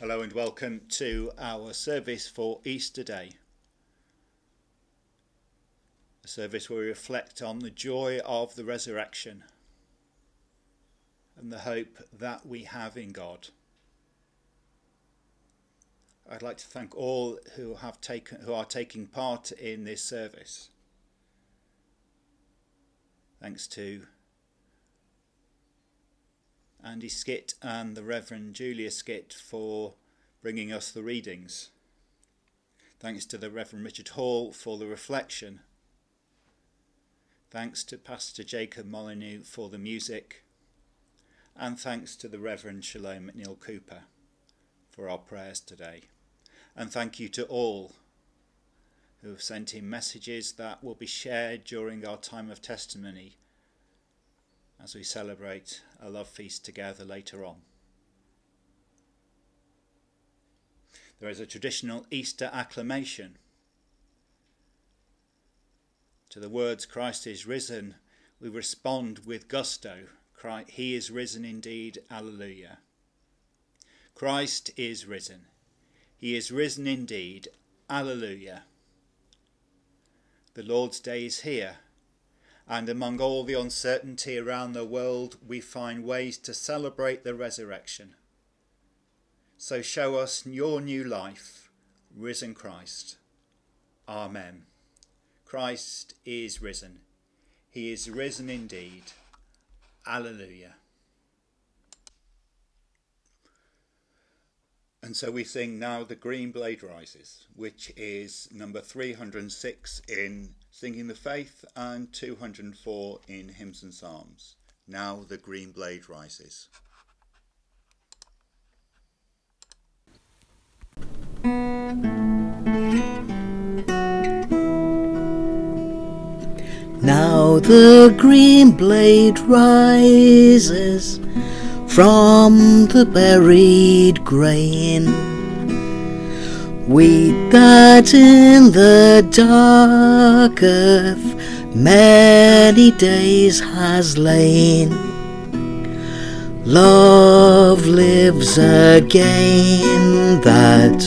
Hello and welcome to our service for Easter Day. A service where we reflect on the joy of the resurrection and the hope that we have in God. I'd like to thank all who have taken who are taking part in this service. Thanks to Andy Skitt and the Reverend Julia Skitt for bringing us the readings. Thanks to the Reverend Richard Hall for the reflection. Thanks to Pastor Jacob Molyneux for the music. And thanks to the Reverend Shalom McNeil Cooper for our prayers today. And thank you to all who have sent in messages that will be shared during our time of testimony as we celebrate a love feast together later on. There is a traditional Easter acclamation. To the words Christ is risen, we respond with gusto. He is risen indeed, Alleluia. Christ is risen. He is risen indeed, Alleluia. The Lord's day is here and among all the uncertainty around the world, we find ways to celebrate the resurrection. So show us your new life, risen Christ. Amen. Christ is risen. He is risen indeed. Alleluia. And so we sing now The Green Blade Rises, which is number 306 in Singing the Faith and 204 in Hymns and Psalms. Now the Green Blade Rises. Now the green blade rises from the buried grain. Wheat that in the dark earth many days has lain. Love lives again that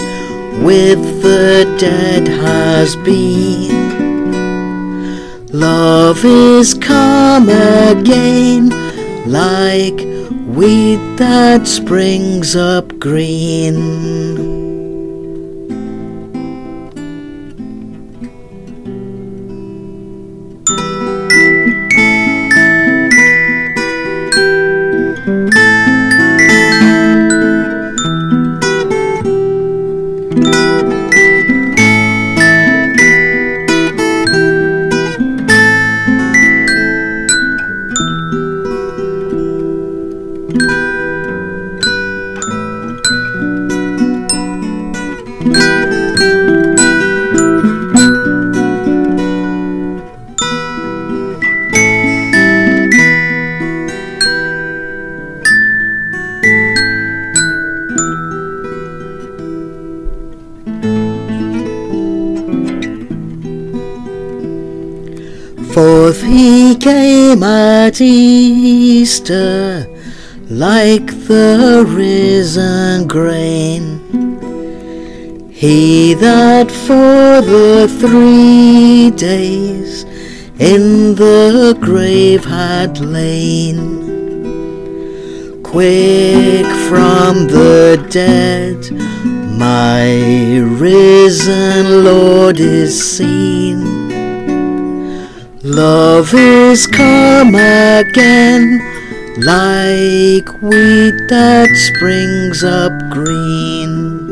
with the dead has been. Love is come again like weed that springs up green. Came at Easter like the risen grain. He that for the three days in the grave had lain, quick from the dead, my risen Lord is seen. Love is come again, like wheat that springs up green.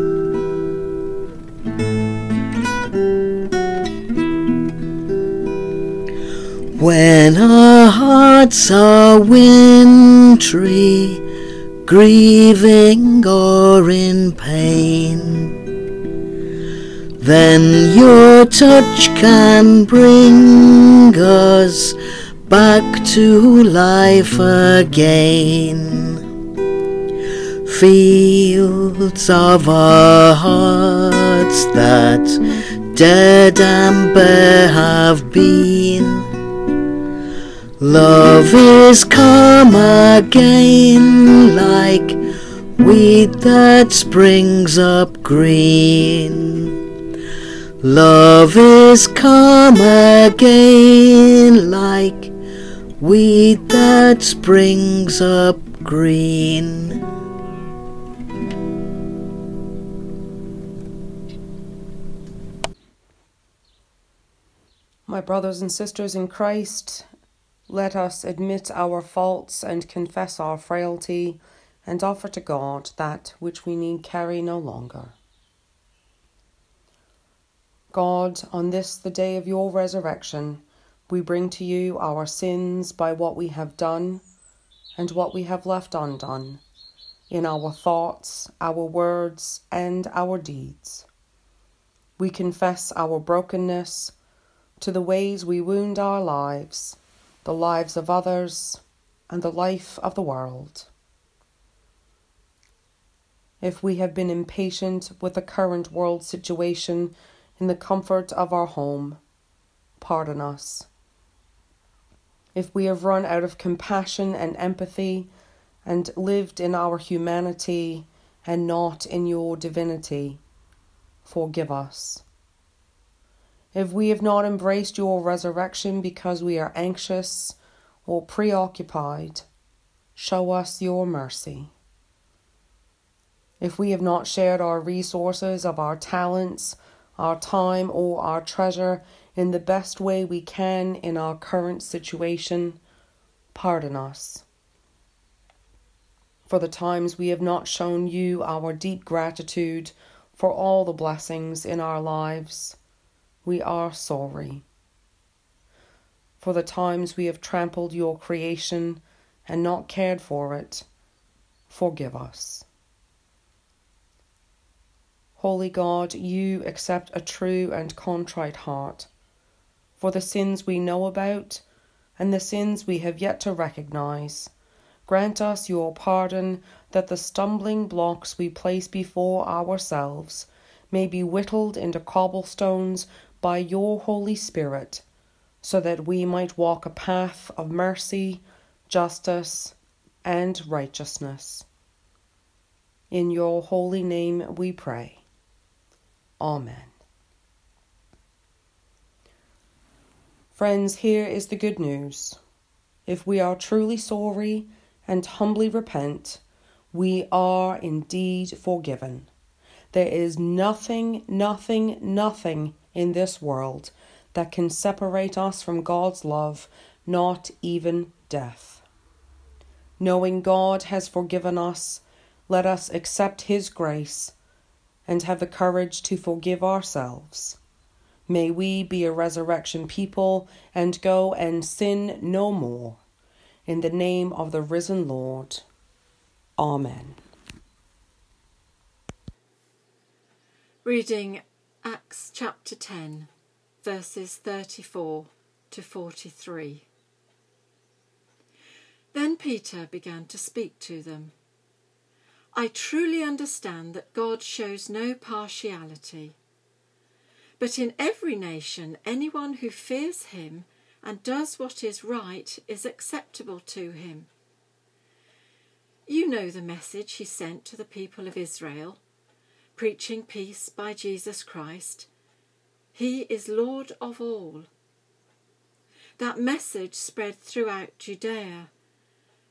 When our hearts are wintry, grieving or in pain, then your touch can bring us back to life again. Fields of our hearts that dead and bare have been. Love is come again like weed that springs up green. Love is come again like weed that springs up green. My brothers and sisters in Christ, let us admit our faults and confess our frailty and offer to God that which we need carry no longer. God, on this, the day of your resurrection, we bring to you our sins by what we have done and what we have left undone, in our thoughts, our words, and our deeds. We confess our brokenness to the ways we wound our lives, the lives of others, and the life of the world if we have been impatient with the current world situation in the comfort of our home. Pardon us. If we have run out of compassion and empathy and lived in our humanity and not in your divinity, forgive us. If we have not embraced your resurrection because we are anxious or preoccupied, show us your mercy if we have not shared our resources of our talents, our time, or our treasure in the best way we can in our current situation, pardon us. For the times we have not shown you our deep gratitude for all the blessings in our lives, we are sorry. For the times we have trampled your creation and not cared for it, forgive us. Holy God, you accept a true and contrite heart. For the sins we know about and the sins we have yet to recognize, grant us your pardon that the stumbling blocks we place before ourselves may be whittled into cobblestones by your Holy Spirit, so that we might walk a path of mercy, justice, and righteousness. In your holy name we pray. Amen. Friends, here is the good news. If we are truly sorry and humbly repent, we are indeed forgiven. There is nothing, nothing, nothing in this world that can separate us from God's love, not even death. Knowing God has forgiven us, let us accept His grace and have the courage to forgive ourselves. May we be a resurrection people and go and sin no more. In the name of the risen Lord. Amen. Reading Acts chapter 10, verses 34 to 43. Then Peter began to speak to them. I truly understand that God shows no partiality. But in every nation, anyone who fears him and does what is right is acceptable to him. You know the message he sent to the people of Israel, preaching peace by Jesus Christ. He is Lord of all. That message spread throughout Judea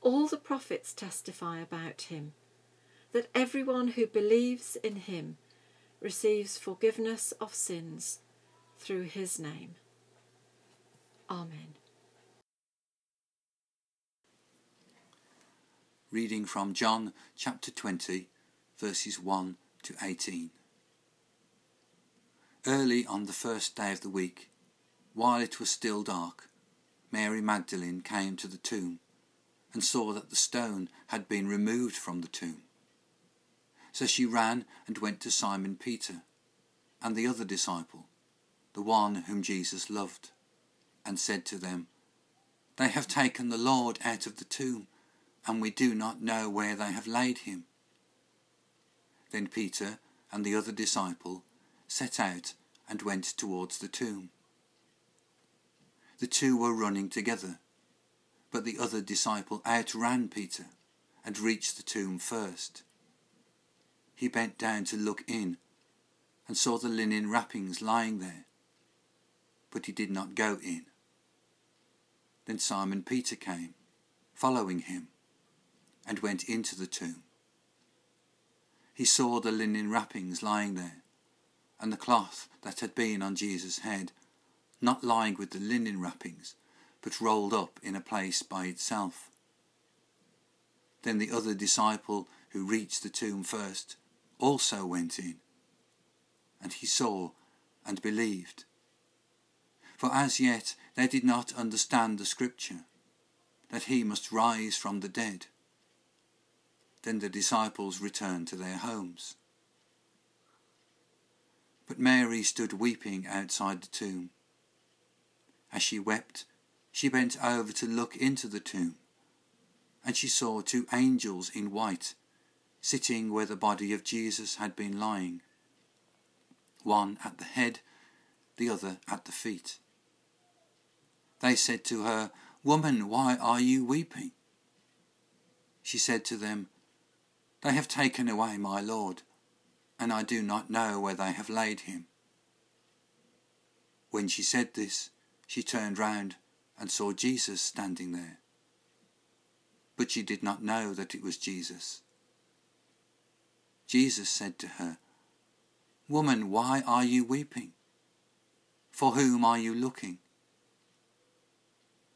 All the prophets testify about him, that everyone who believes in him receives forgiveness of sins through his name. Amen. Reading from John chapter 20, verses 1 to 18. Early on the first day of the week, while it was still dark, Mary Magdalene came to the tomb and saw that the stone had been removed from the tomb. So she ran and went to Simon Peter and the other disciple, the one whom Jesus loved, and said to them, They have taken the Lord out of the tomb and we do not know where they have laid him. Then Peter and the other disciple set out and went towards the tomb. The two were running together, but the other disciple outran Peter and reached the tomb first. He bent down to look in and saw the linen wrappings lying there, but he did not go in. Then Simon Peter came, following him and went into the tomb. He saw the linen wrappings lying there, and the cloth that had been on Jesus' head, not lying with the linen wrappings, but rolled up in a place by itself. Then the other disciple who reached the tomb first also went in, and he saw and believed. For as yet they did not understand the scripture, that he must rise from the dead. Then the disciples returned to their homes. But Mary stood weeping outside the tomb. As she wept, she bent over to look into the tomb, and she saw two angels in white sitting where the body of Jesus had been lying, one at the head, the other at the feet. They said to her, Woman, why are you weeping? She said to them, they have taken away my Lord, and I do not know where they have laid him. When she said this, she turned round and saw Jesus standing there. But she did not know that it was Jesus. Jesus said to her, Woman, why are you weeping? For whom are you looking?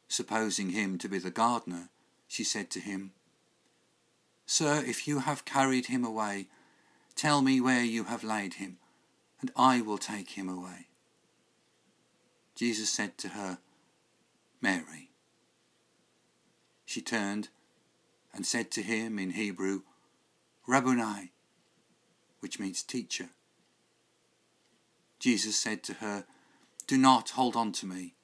Supposing him to be the gardener, she said to him, Sir, if you have carried him away, tell me where you have laid him, and I will take him away. Jesus said to her, Mary. She turned and said to him in Hebrew, Rabboni, which means teacher. Jesus said to her, Do not hold on to me,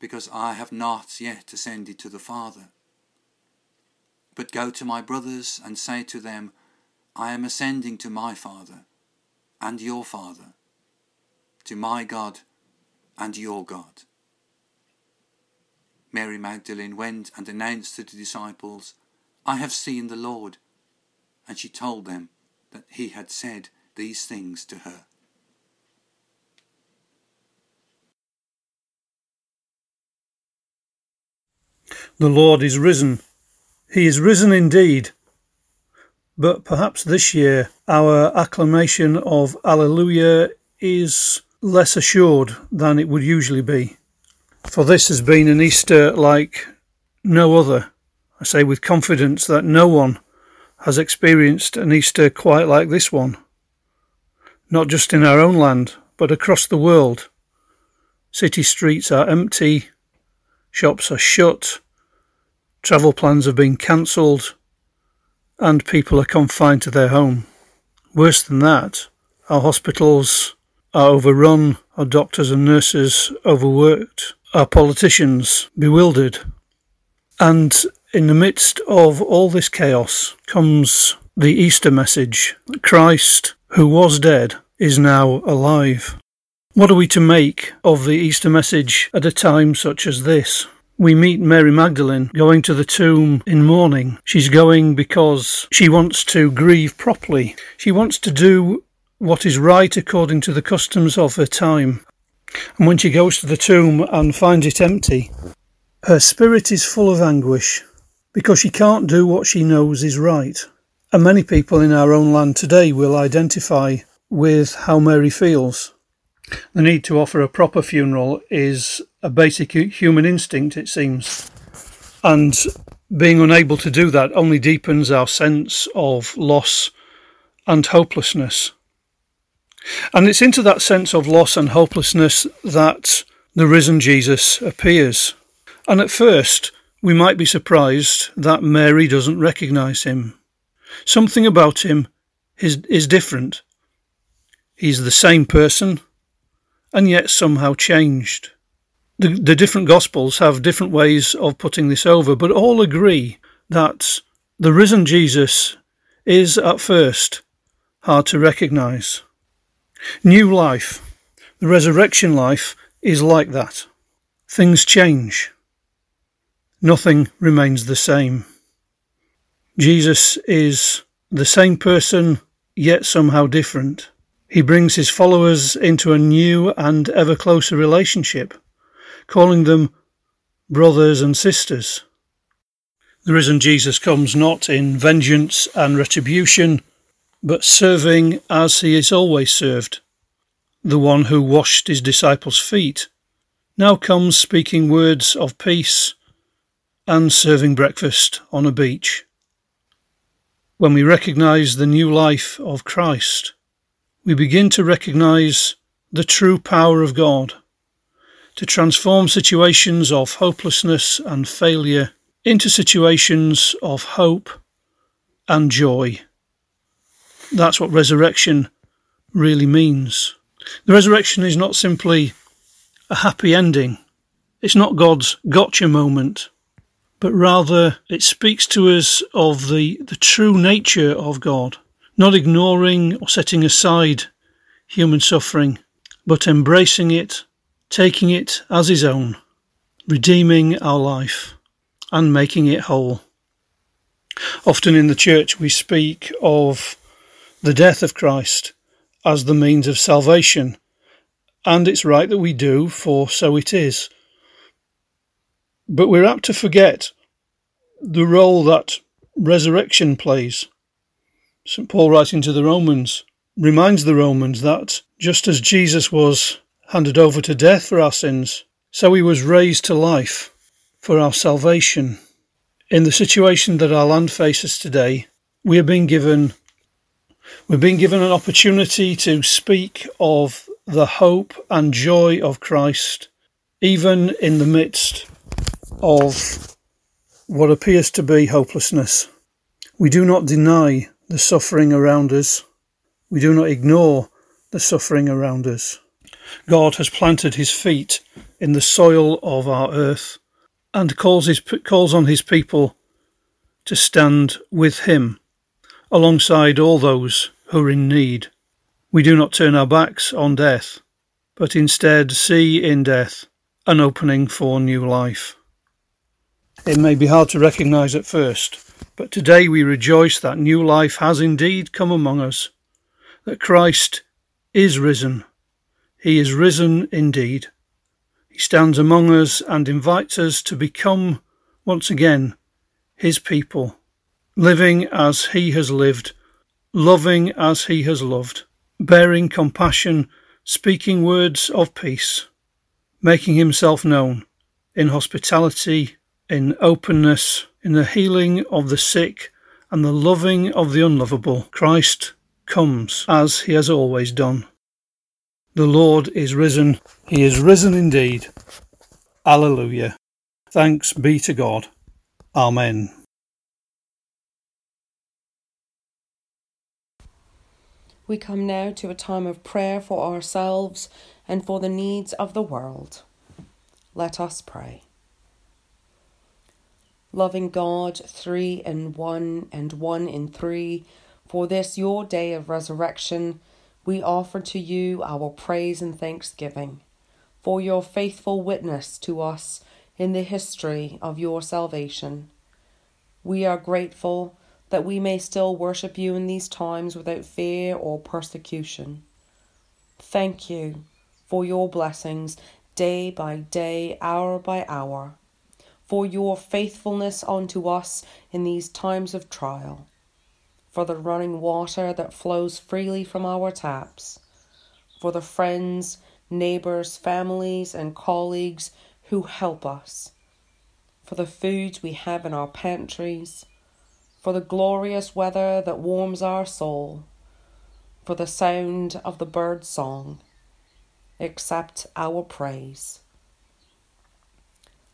because I have not yet ascended to the Father. But go to my brothers and say to them, I am ascending to my Father and your Father, to my God and your God. Mary Magdalene went and announced to the disciples, I have seen the Lord. And she told them that he had said these things to her. The Lord is risen. He is risen indeed. But perhaps this year our acclamation of Alleluia is less assured than it would usually be. For this has been an Easter like no other. I say with confidence that no one has experienced an Easter quite like this one. Not just in our own land, but across the world. City streets are empty, shops are shut, Travel plans have been cancelled and people are confined to their home. Worse than that, our hospitals are overrun, our doctors and nurses overworked, our politicians bewildered. And in the midst of all this chaos comes the Easter message Christ, who was dead, is now alive. What are we to make of the Easter message at a time such as this? we meet Mary Magdalene going to the tomb in mourning. She's going because she wants to grieve properly. She wants to do what is right according to the customs of her time. And when she goes to the tomb and finds it empty, her spirit is full of anguish because she can't do what she knows is right. And many people in our own land today will identify with how Mary feels. The need to offer a proper funeral is a basic human instinct, it seems. And being unable to do that only deepens our sense of loss and hopelessness. And it's into that sense of loss and hopelessness that the risen Jesus appears. And at first, we might be surprised that Mary doesn't recognize him. Something about him is, is different. He's the same person, and yet somehow changed. The, the different Gospels have different ways of putting this over, but all agree that the risen Jesus is at first hard to recognize. New life, the resurrection life, is like that. Things change. Nothing remains the same. Jesus is the same person, yet somehow different. He brings his followers into a new and ever closer relationship, calling them brothers and sisters. The risen Jesus comes not in vengeance and retribution, but serving as he is always served. The one who washed his disciples' feet now comes speaking words of peace and serving breakfast on a beach. When we recognize the new life of Christ, we begin to recognize the true power of God to transform situations of hopelessness and failure into situations of hope and joy. That's what resurrection really means. The resurrection is not simply a happy ending. It's not God's gotcha moment but rather it speaks to us of the, the true nature of God, not ignoring or setting aside human suffering, but embracing it, taking it as his own, redeeming our life, and making it whole. Often in the church we speak of the death of Christ as the means of salvation, and it's right that we do, for so it is. But we're apt to forget the role that resurrection plays. St. Paul, writing to the Romans, reminds the Romans that just as Jesus was handed over to death for our sins, so he was raised to life for our salvation. In the situation that our land faces today, we are being given we're been given an opportunity to speak of the hope and joy of Christ, even in the midst of what appears to be hopelessness. We do not deny the suffering around us. We do not ignore the suffering around us. God has planted his feet in the soil of our earth and calls, his, calls on his people to stand with him alongside all those who are in need. We do not turn our backs on death, but instead see in death an opening for new life. It may be hard to recognize at first, but today we rejoice that new life has indeed come among us, that Christ is risen. He is risen indeed. He stands among us and invites us to become once again his people, living as he has lived, loving as he has loved, bearing compassion, speaking words of peace, making himself known in hospitality in openness, in the healing of the sick and the loving of the unlovable, Christ comes as he has always done. The Lord is risen. He is risen indeed. Alleluia. Thanks be to God. Amen. We come now to a time of prayer for ourselves and for the needs of the world. Let us pray loving God, three in one and one in three, for this your day of resurrection, we offer to you our praise and thanksgiving for your faithful witness to us in the history of your salvation. We are grateful that we may still worship you in these times without fear or persecution. Thank you for your blessings day by day, hour by hour for your faithfulness unto us in these times of trial, for the running water that flows freely from our taps, for the friends, neighbours, families, and colleagues who help us, for the foods we have in our pantries, for the glorious weather that warms our soul, for the sound of the bird's song. Accept our praise.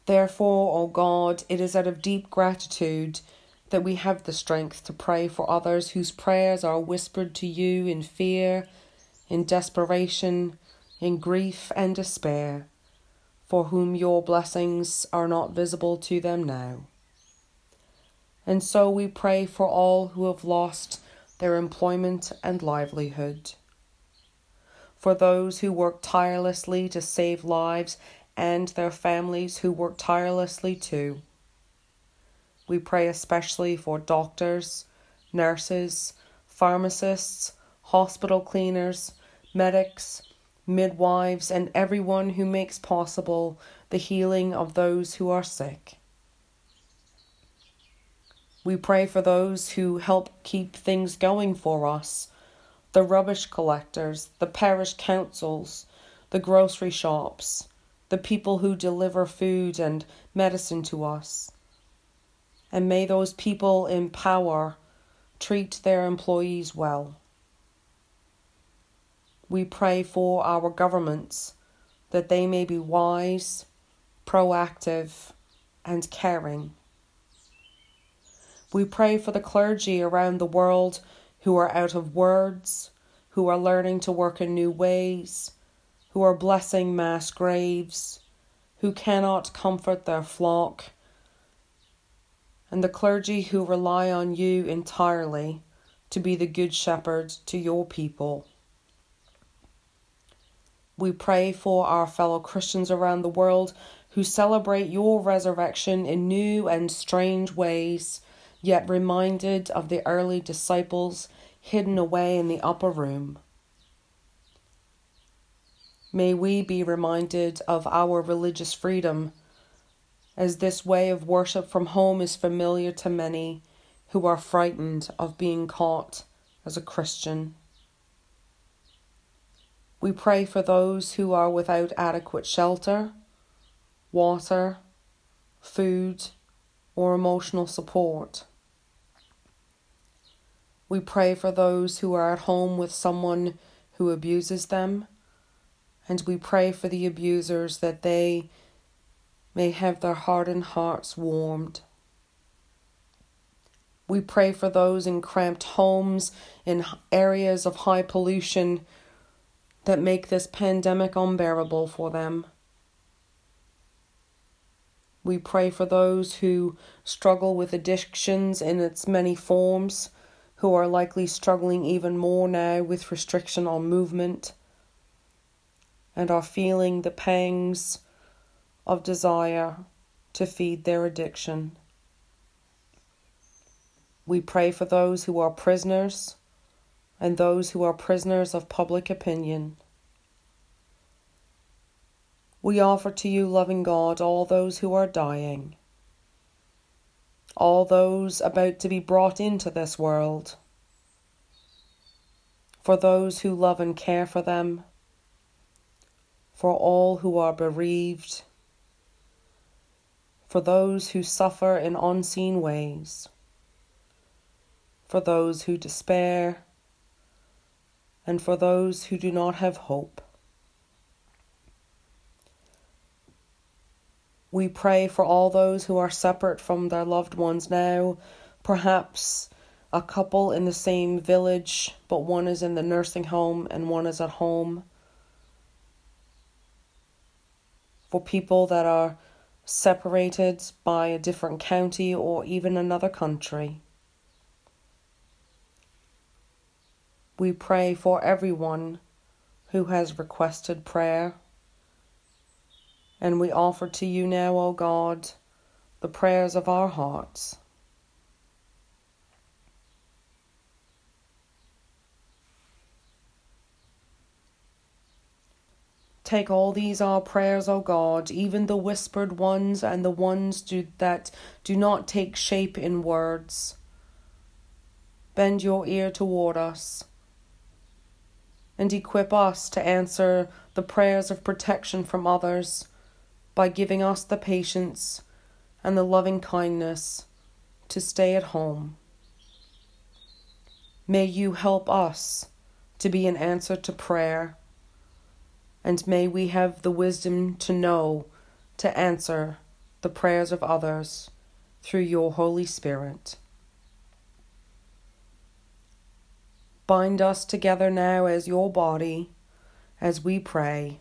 Therefore, O God, it is out of deep gratitude that we have the strength to pray for others whose prayers are whispered to you in fear, in desperation, in grief and despair, for whom your blessings are not visible to them now. And so we pray for all who have lost their employment and livelihood, for those who work tirelessly to save lives and their families who work tirelessly too. We pray especially for doctors, nurses, pharmacists, hospital cleaners, medics, midwives, and everyone who makes possible the healing of those who are sick. We pray for those who help keep things going for us the rubbish collectors, the parish councils, the grocery shops, the people who deliver food and medicine to us. And may those people in power treat their employees well. We pray for our governments that they may be wise, proactive, and caring. We pray for the clergy around the world who are out of words, who are learning to work in new ways, who are blessing mass graves, who cannot comfort their flock, and the clergy who rely on you entirely to be the good shepherd to your people. We pray for our fellow Christians around the world who celebrate your resurrection in new and strange ways, yet reminded of the early disciples hidden away in the upper room. May we be reminded of our religious freedom, as this way of worship from home is familiar to many who are frightened of being caught as a Christian. We pray for those who are without adequate shelter, water, food, or emotional support. We pray for those who are at home with someone who abuses them and we pray for the abusers that they may have their hardened hearts warmed. We pray for those in cramped homes, in areas of high pollution that make this pandemic unbearable for them. We pray for those who struggle with addictions in its many forms, who are likely struggling even more now with restriction on movement and are feeling the pangs of desire to feed their addiction. We pray for those who are prisoners and those who are prisoners of public opinion. We offer to you, loving God, all those who are dying, all those about to be brought into this world, for those who love and care for them for all who are bereaved, for those who suffer in unseen ways, for those who despair, and for those who do not have hope. We pray for all those who are separate from their loved ones now, perhaps a couple in the same village, but one is in the nursing home and one is at home. for people that are separated by a different county or even another country. We pray for everyone who has requested prayer. And we offer to you now, O God, the prayers of our hearts. Take all these our prayers, O God, even the whispered ones and the ones do, that do not take shape in words. Bend your ear toward us and equip us to answer the prayers of protection from others by giving us the patience and the loving kindness to stay at home. May you help us to be an answer to prayer, and may we have the wisdom to know to answer the prayers of others through your Holy Spirit. Bind us together now as your body as we pray.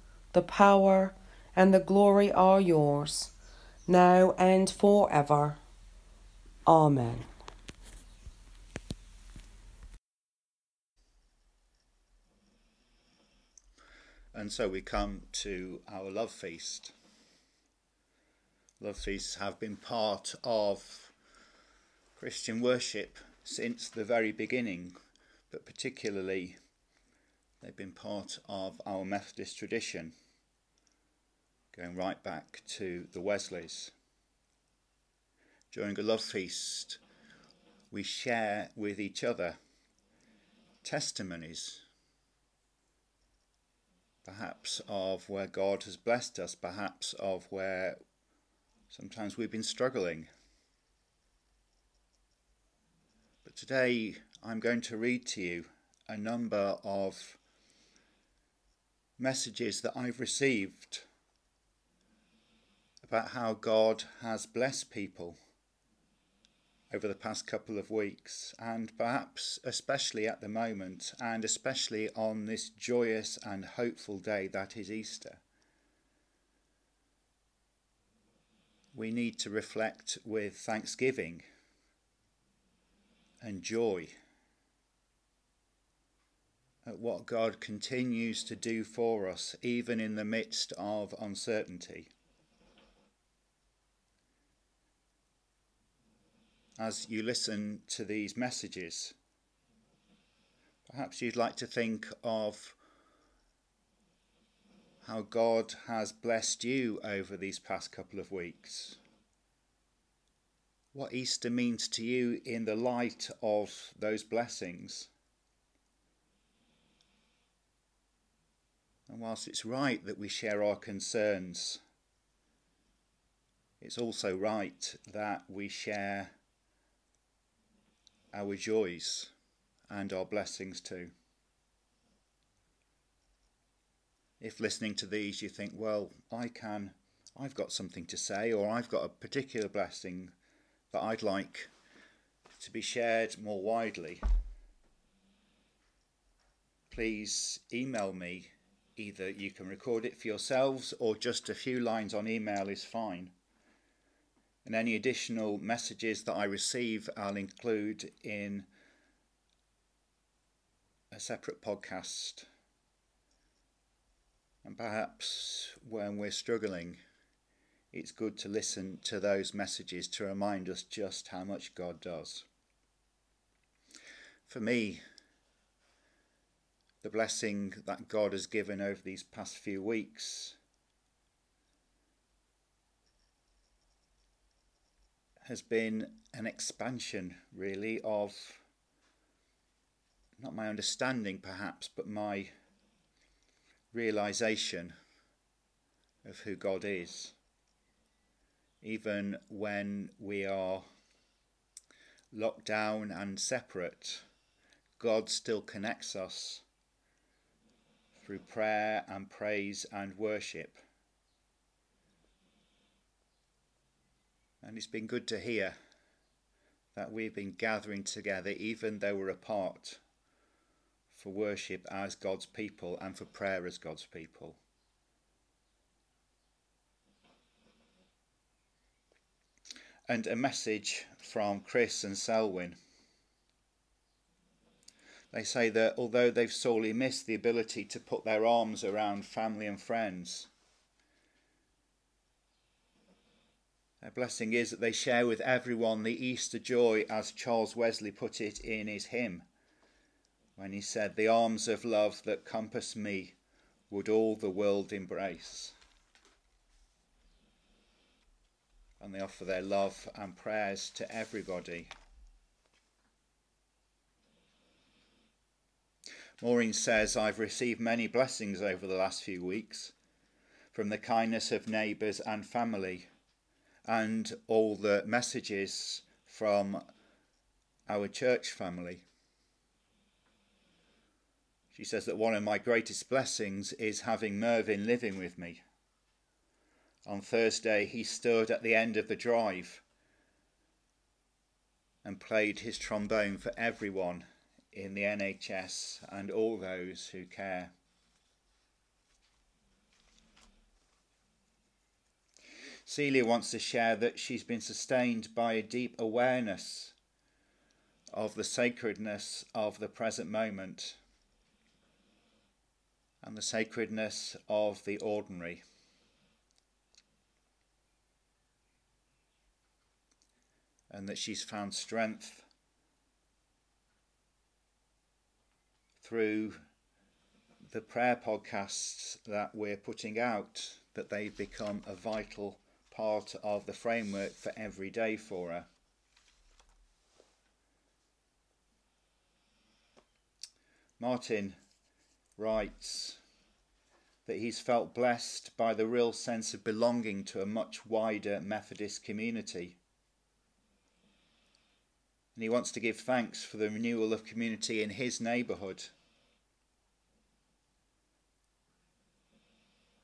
the power, and the glory are yours, now and forever. Amen. And so we come to our love feast. Love feasts have been part of Christian worship since the very beginning, but particularly they've been part of our Methodist tradition, going right back to the Wesleys. During a love feast, we share with each other testimonies perhaps of where God has blessed us, perhaps of where sometimes we've been struggling. But today I'm going to read to you a number of messages that I've received about how God has blessed people over the past couple of weeks, and perhaps especially at the moment, and especially on this joyous and hopeful day that is Easter. We need to reflect with thanksgiving and joy at what God continues to do for us, even in the midst of uncertainty. As you listen to these messages. Perhaps you'd like to think of how God has blessed you over these past couple of weeks. What Easter means to you in the light of those blessings. And whilst it's right that we share our concerns, it's also right that we share our joys and our blessings too. If listening to these you think, well, I can, I've got something to say, or I've got a particular blessing that I'd like to be shared more widely, please email me. Either you can record it for yourselves or just a few lines on email is fine. And any additional messages that I receive, I'll include in a separate podcast. And perhaps when we're struggling, it's good to listen to those messages to remind us just how much God does. For me, the blessing that God has given over these past few weeks has been an expansion, really, of not my understanding perhaps, but my realization of who God is. Even when we are locked down and separate, God still connects us through prayer and praise and worship. And it's been good to hear that we've been gathering together, even though we're apart, for worship as God's people and for prayer as God's people. And a message from Chris and Selwyn. They say that although they've sorely missed the ability to put their arms around family and friends, their blessing is that they share with everyone the Easter joy, as Charles Wesley put it in his hymn, when he said, The arms of love that compass me would all the world embrace. And they offer their love and prayers to everybody Maureen says, I've received many blessings over the last few weeks from the kindness of neighbours and family, and all the messages from our church family. She says that one of my greatest blessings is having Mervyn living with me. On Thursday, he stood at the end of the drive and played his trombone for everyone in the NHS and all those who care. Celia wants to share that she's been sustained by a deep awareness of the sacredness of the present moment and the sacredness of the ordinary. And that she's found strength through the prayer podcasts that we're putting out that they've become a vital part of the framework for every day for her. Martin writes that he's felt blessed by the real sense of belonging to a much wider Methodist community and he wants to give thanks for the renewal of community in his neighbourhood.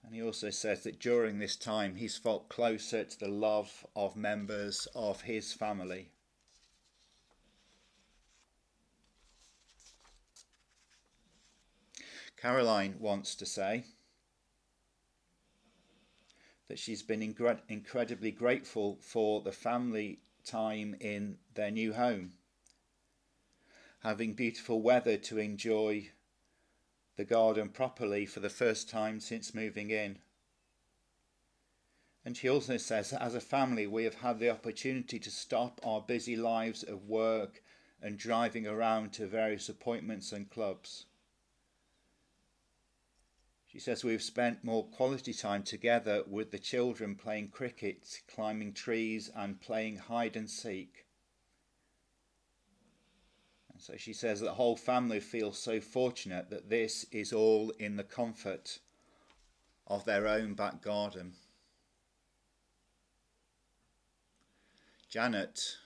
And he also says that during this time he's felt closer to the love of members of his family. Caroline wants to say that she's been incre- incredibly grateful for the family time in their new home, having beautiful weather to enjoy the garden properly for the first time since moving in. And she also says that as a family, we have had the opportunity to stop our busy lives of work and driving around to various appointments and clubs. She says we've spent more quality time together with the children playing cricket, climbing trees, and playing hide and seek. So she says the whole family feels so fortunate that this is all in the comfort of their own back garden. Janet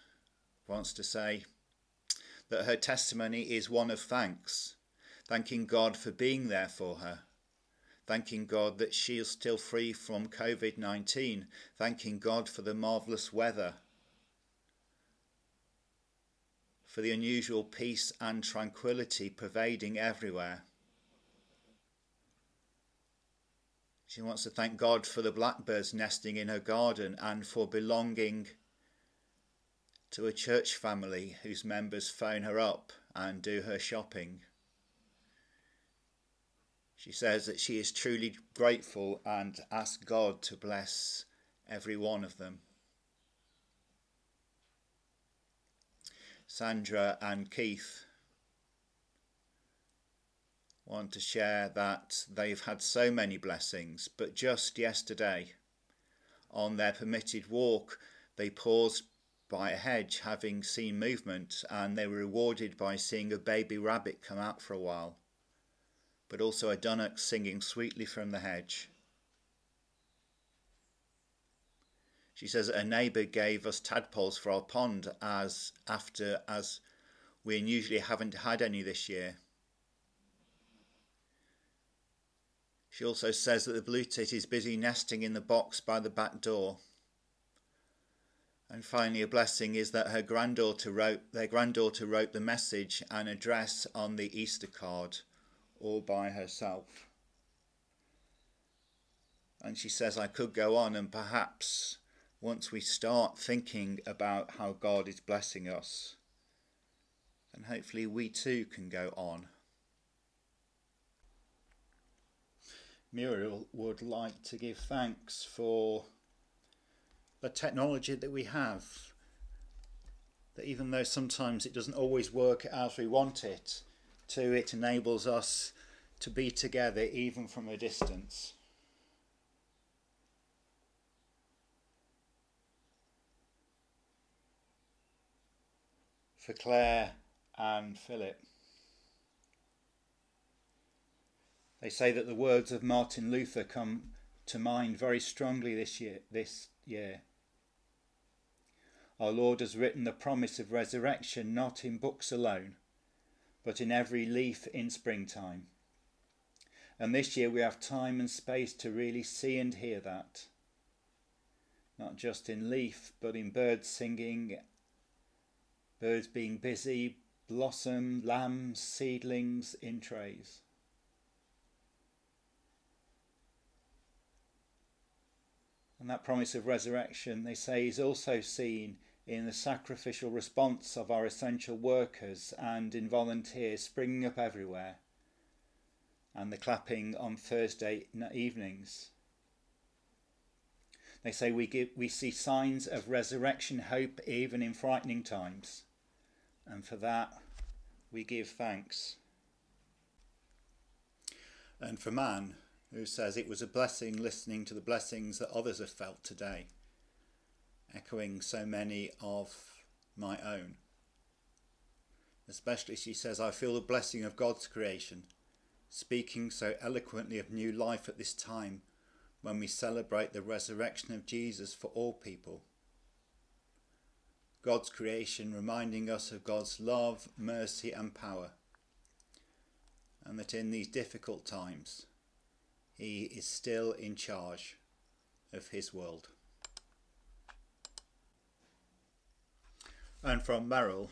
wants to say that her testimony is one of thanks, thanking God for being there for her, thanking God that she is still free from COVID 19, thanking God for the marvellous weather for the unusual peace and tranquility pervading everywhere. She wants to thank God for the blackbirds nesting in her garden and for belonging to a church family whose members phone her up and do her shopping. She says that she is truly grateful and asks God to bless every one of them. Sandra and Keith want to share that they've had so many blessings, but just yesterday, on their permitted walk, they paused by a hedge, having seen movement, and they were rewarded by seeing a baby rabbit come out for a while, but also a dunnock singing sweetly from the hedge. She says a neighbour gave us tadpoles for our pond as after as we unusually haven't had any this year. She also says that the blue tit is busy nesting in the box by the back door. And finally, a blessing is that her granddaughter wrote their granddaughter wrote the message and address on the Easter card, all by herself. And she says I could go on and perhaps once we start thinking about how God is blessing us, then hopefully we too can go on. Muriel would like to give thanks for the technology that we have. That even though sometimes it doesn't always work as we want it, to it enables us to be together even from a distance. For Claire and Philip. They say that the words of Martin Luther come to mind very strongly this year. This year. Our Lord has written the promise of resurrection not in books alone, but in every leaf in springtime. And this year we have time and space to really see and hear that. Not just in leaf, but in birds singing, birds being busy, blossom, lambs, seedlings in trays. And that promise of resurrection, they say, is also seen in the sacrificial response of our essential workers and in volunteers springing up everywhere, and the clapping on Thursday evenings. They say we, give, we see signs of resurrection hope even in frightening times, and for that we give thanks. And for man, who says it was a blessing listening to the blessings that others have felt today, echoing so many of my own. Especially, she says, I feel the blessing of God's creation, speaking so eloquently of new life at this time when we celebrate the resurrection of Jesus for all people. God's creation reminding us of God's love, mercy, and power, and that in these difficult times, he is still in charge of his world. And from Meryl,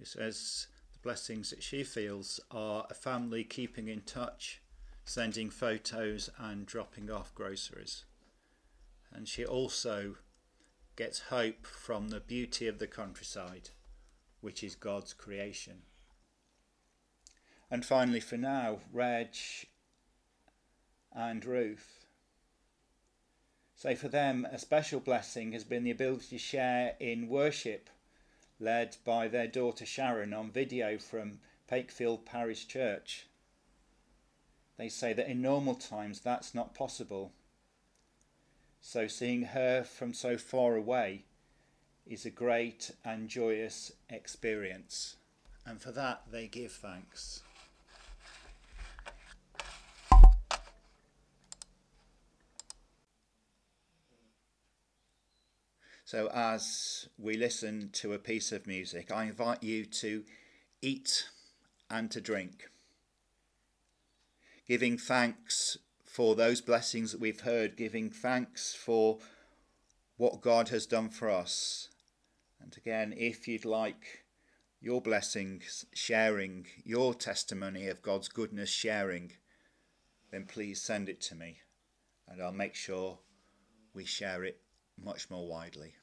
it says the blessings that she feels are a family keeping in touch, sending photos and dropping off groceries. And she also gets hope from the beauty of the countryside, which is God's creation. And finally, for now, Reg and Ruth. So for them, a special blessing has been the ability to share in worship led by their daughter Sharon on video from Pakefield Parish Church. They say that in normal times that's not possible. So seeing her from so far away is a great and joyous experience. And for that they give thanks. So, as we listen to a piece of music, I invite you to eat and to drink, giving thanks for those blessings that we've heard, giving thanks for what God has done for us. And again, if you'd like your blessings, sharing your testimony of God's goodness, sharing, then please send it to me and I'll make sure we share it much more widely.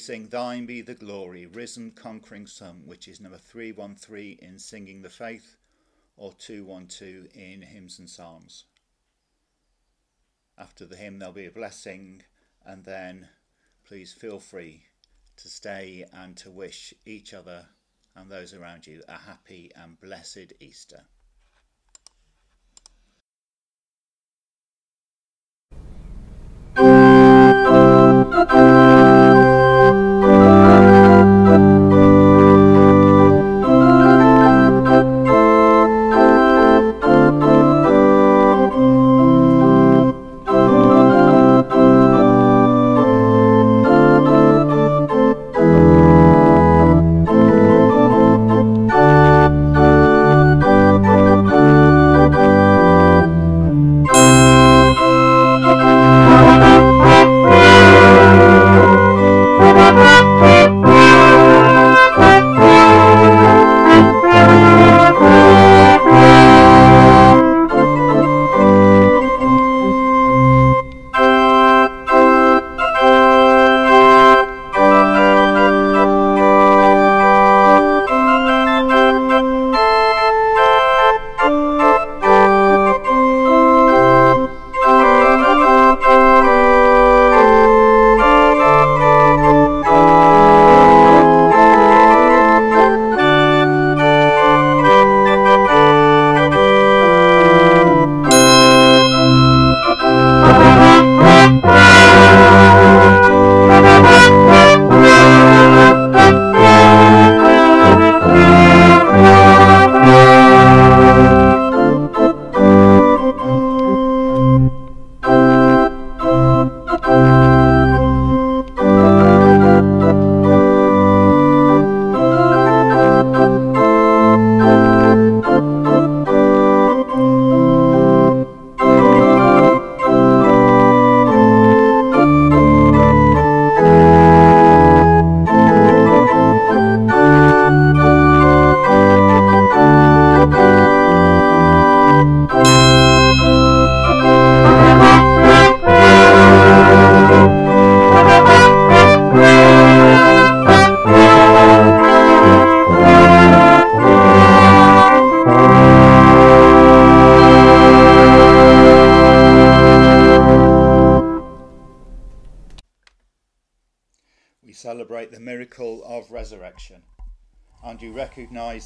Sing Thine Be the Glory, Risen Conquering Son, which is number 313 in Singing the Faith or 212 in Hymns and Psalms. After the hymn, there'll be a blessing, and then please feel free to stay and to wish each other and those around you a happy and blessed Easter. celebrate the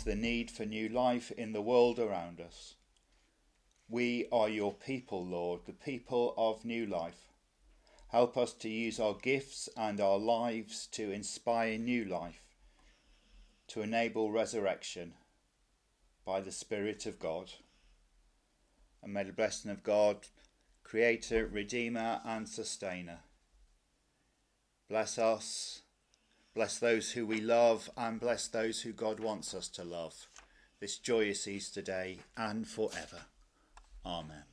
the need for new life in the world around us. We are your people, Lord, the people of new life. Help us to use our gifts and our lives to inspire new life, to enable resurrection by the Spirit of God. And may the blessing of God, Creator, Redeemer, and Sustainer, bless us Bless those who we love and bless those who God wants us to love. This joyous Easter day and forever. Amen.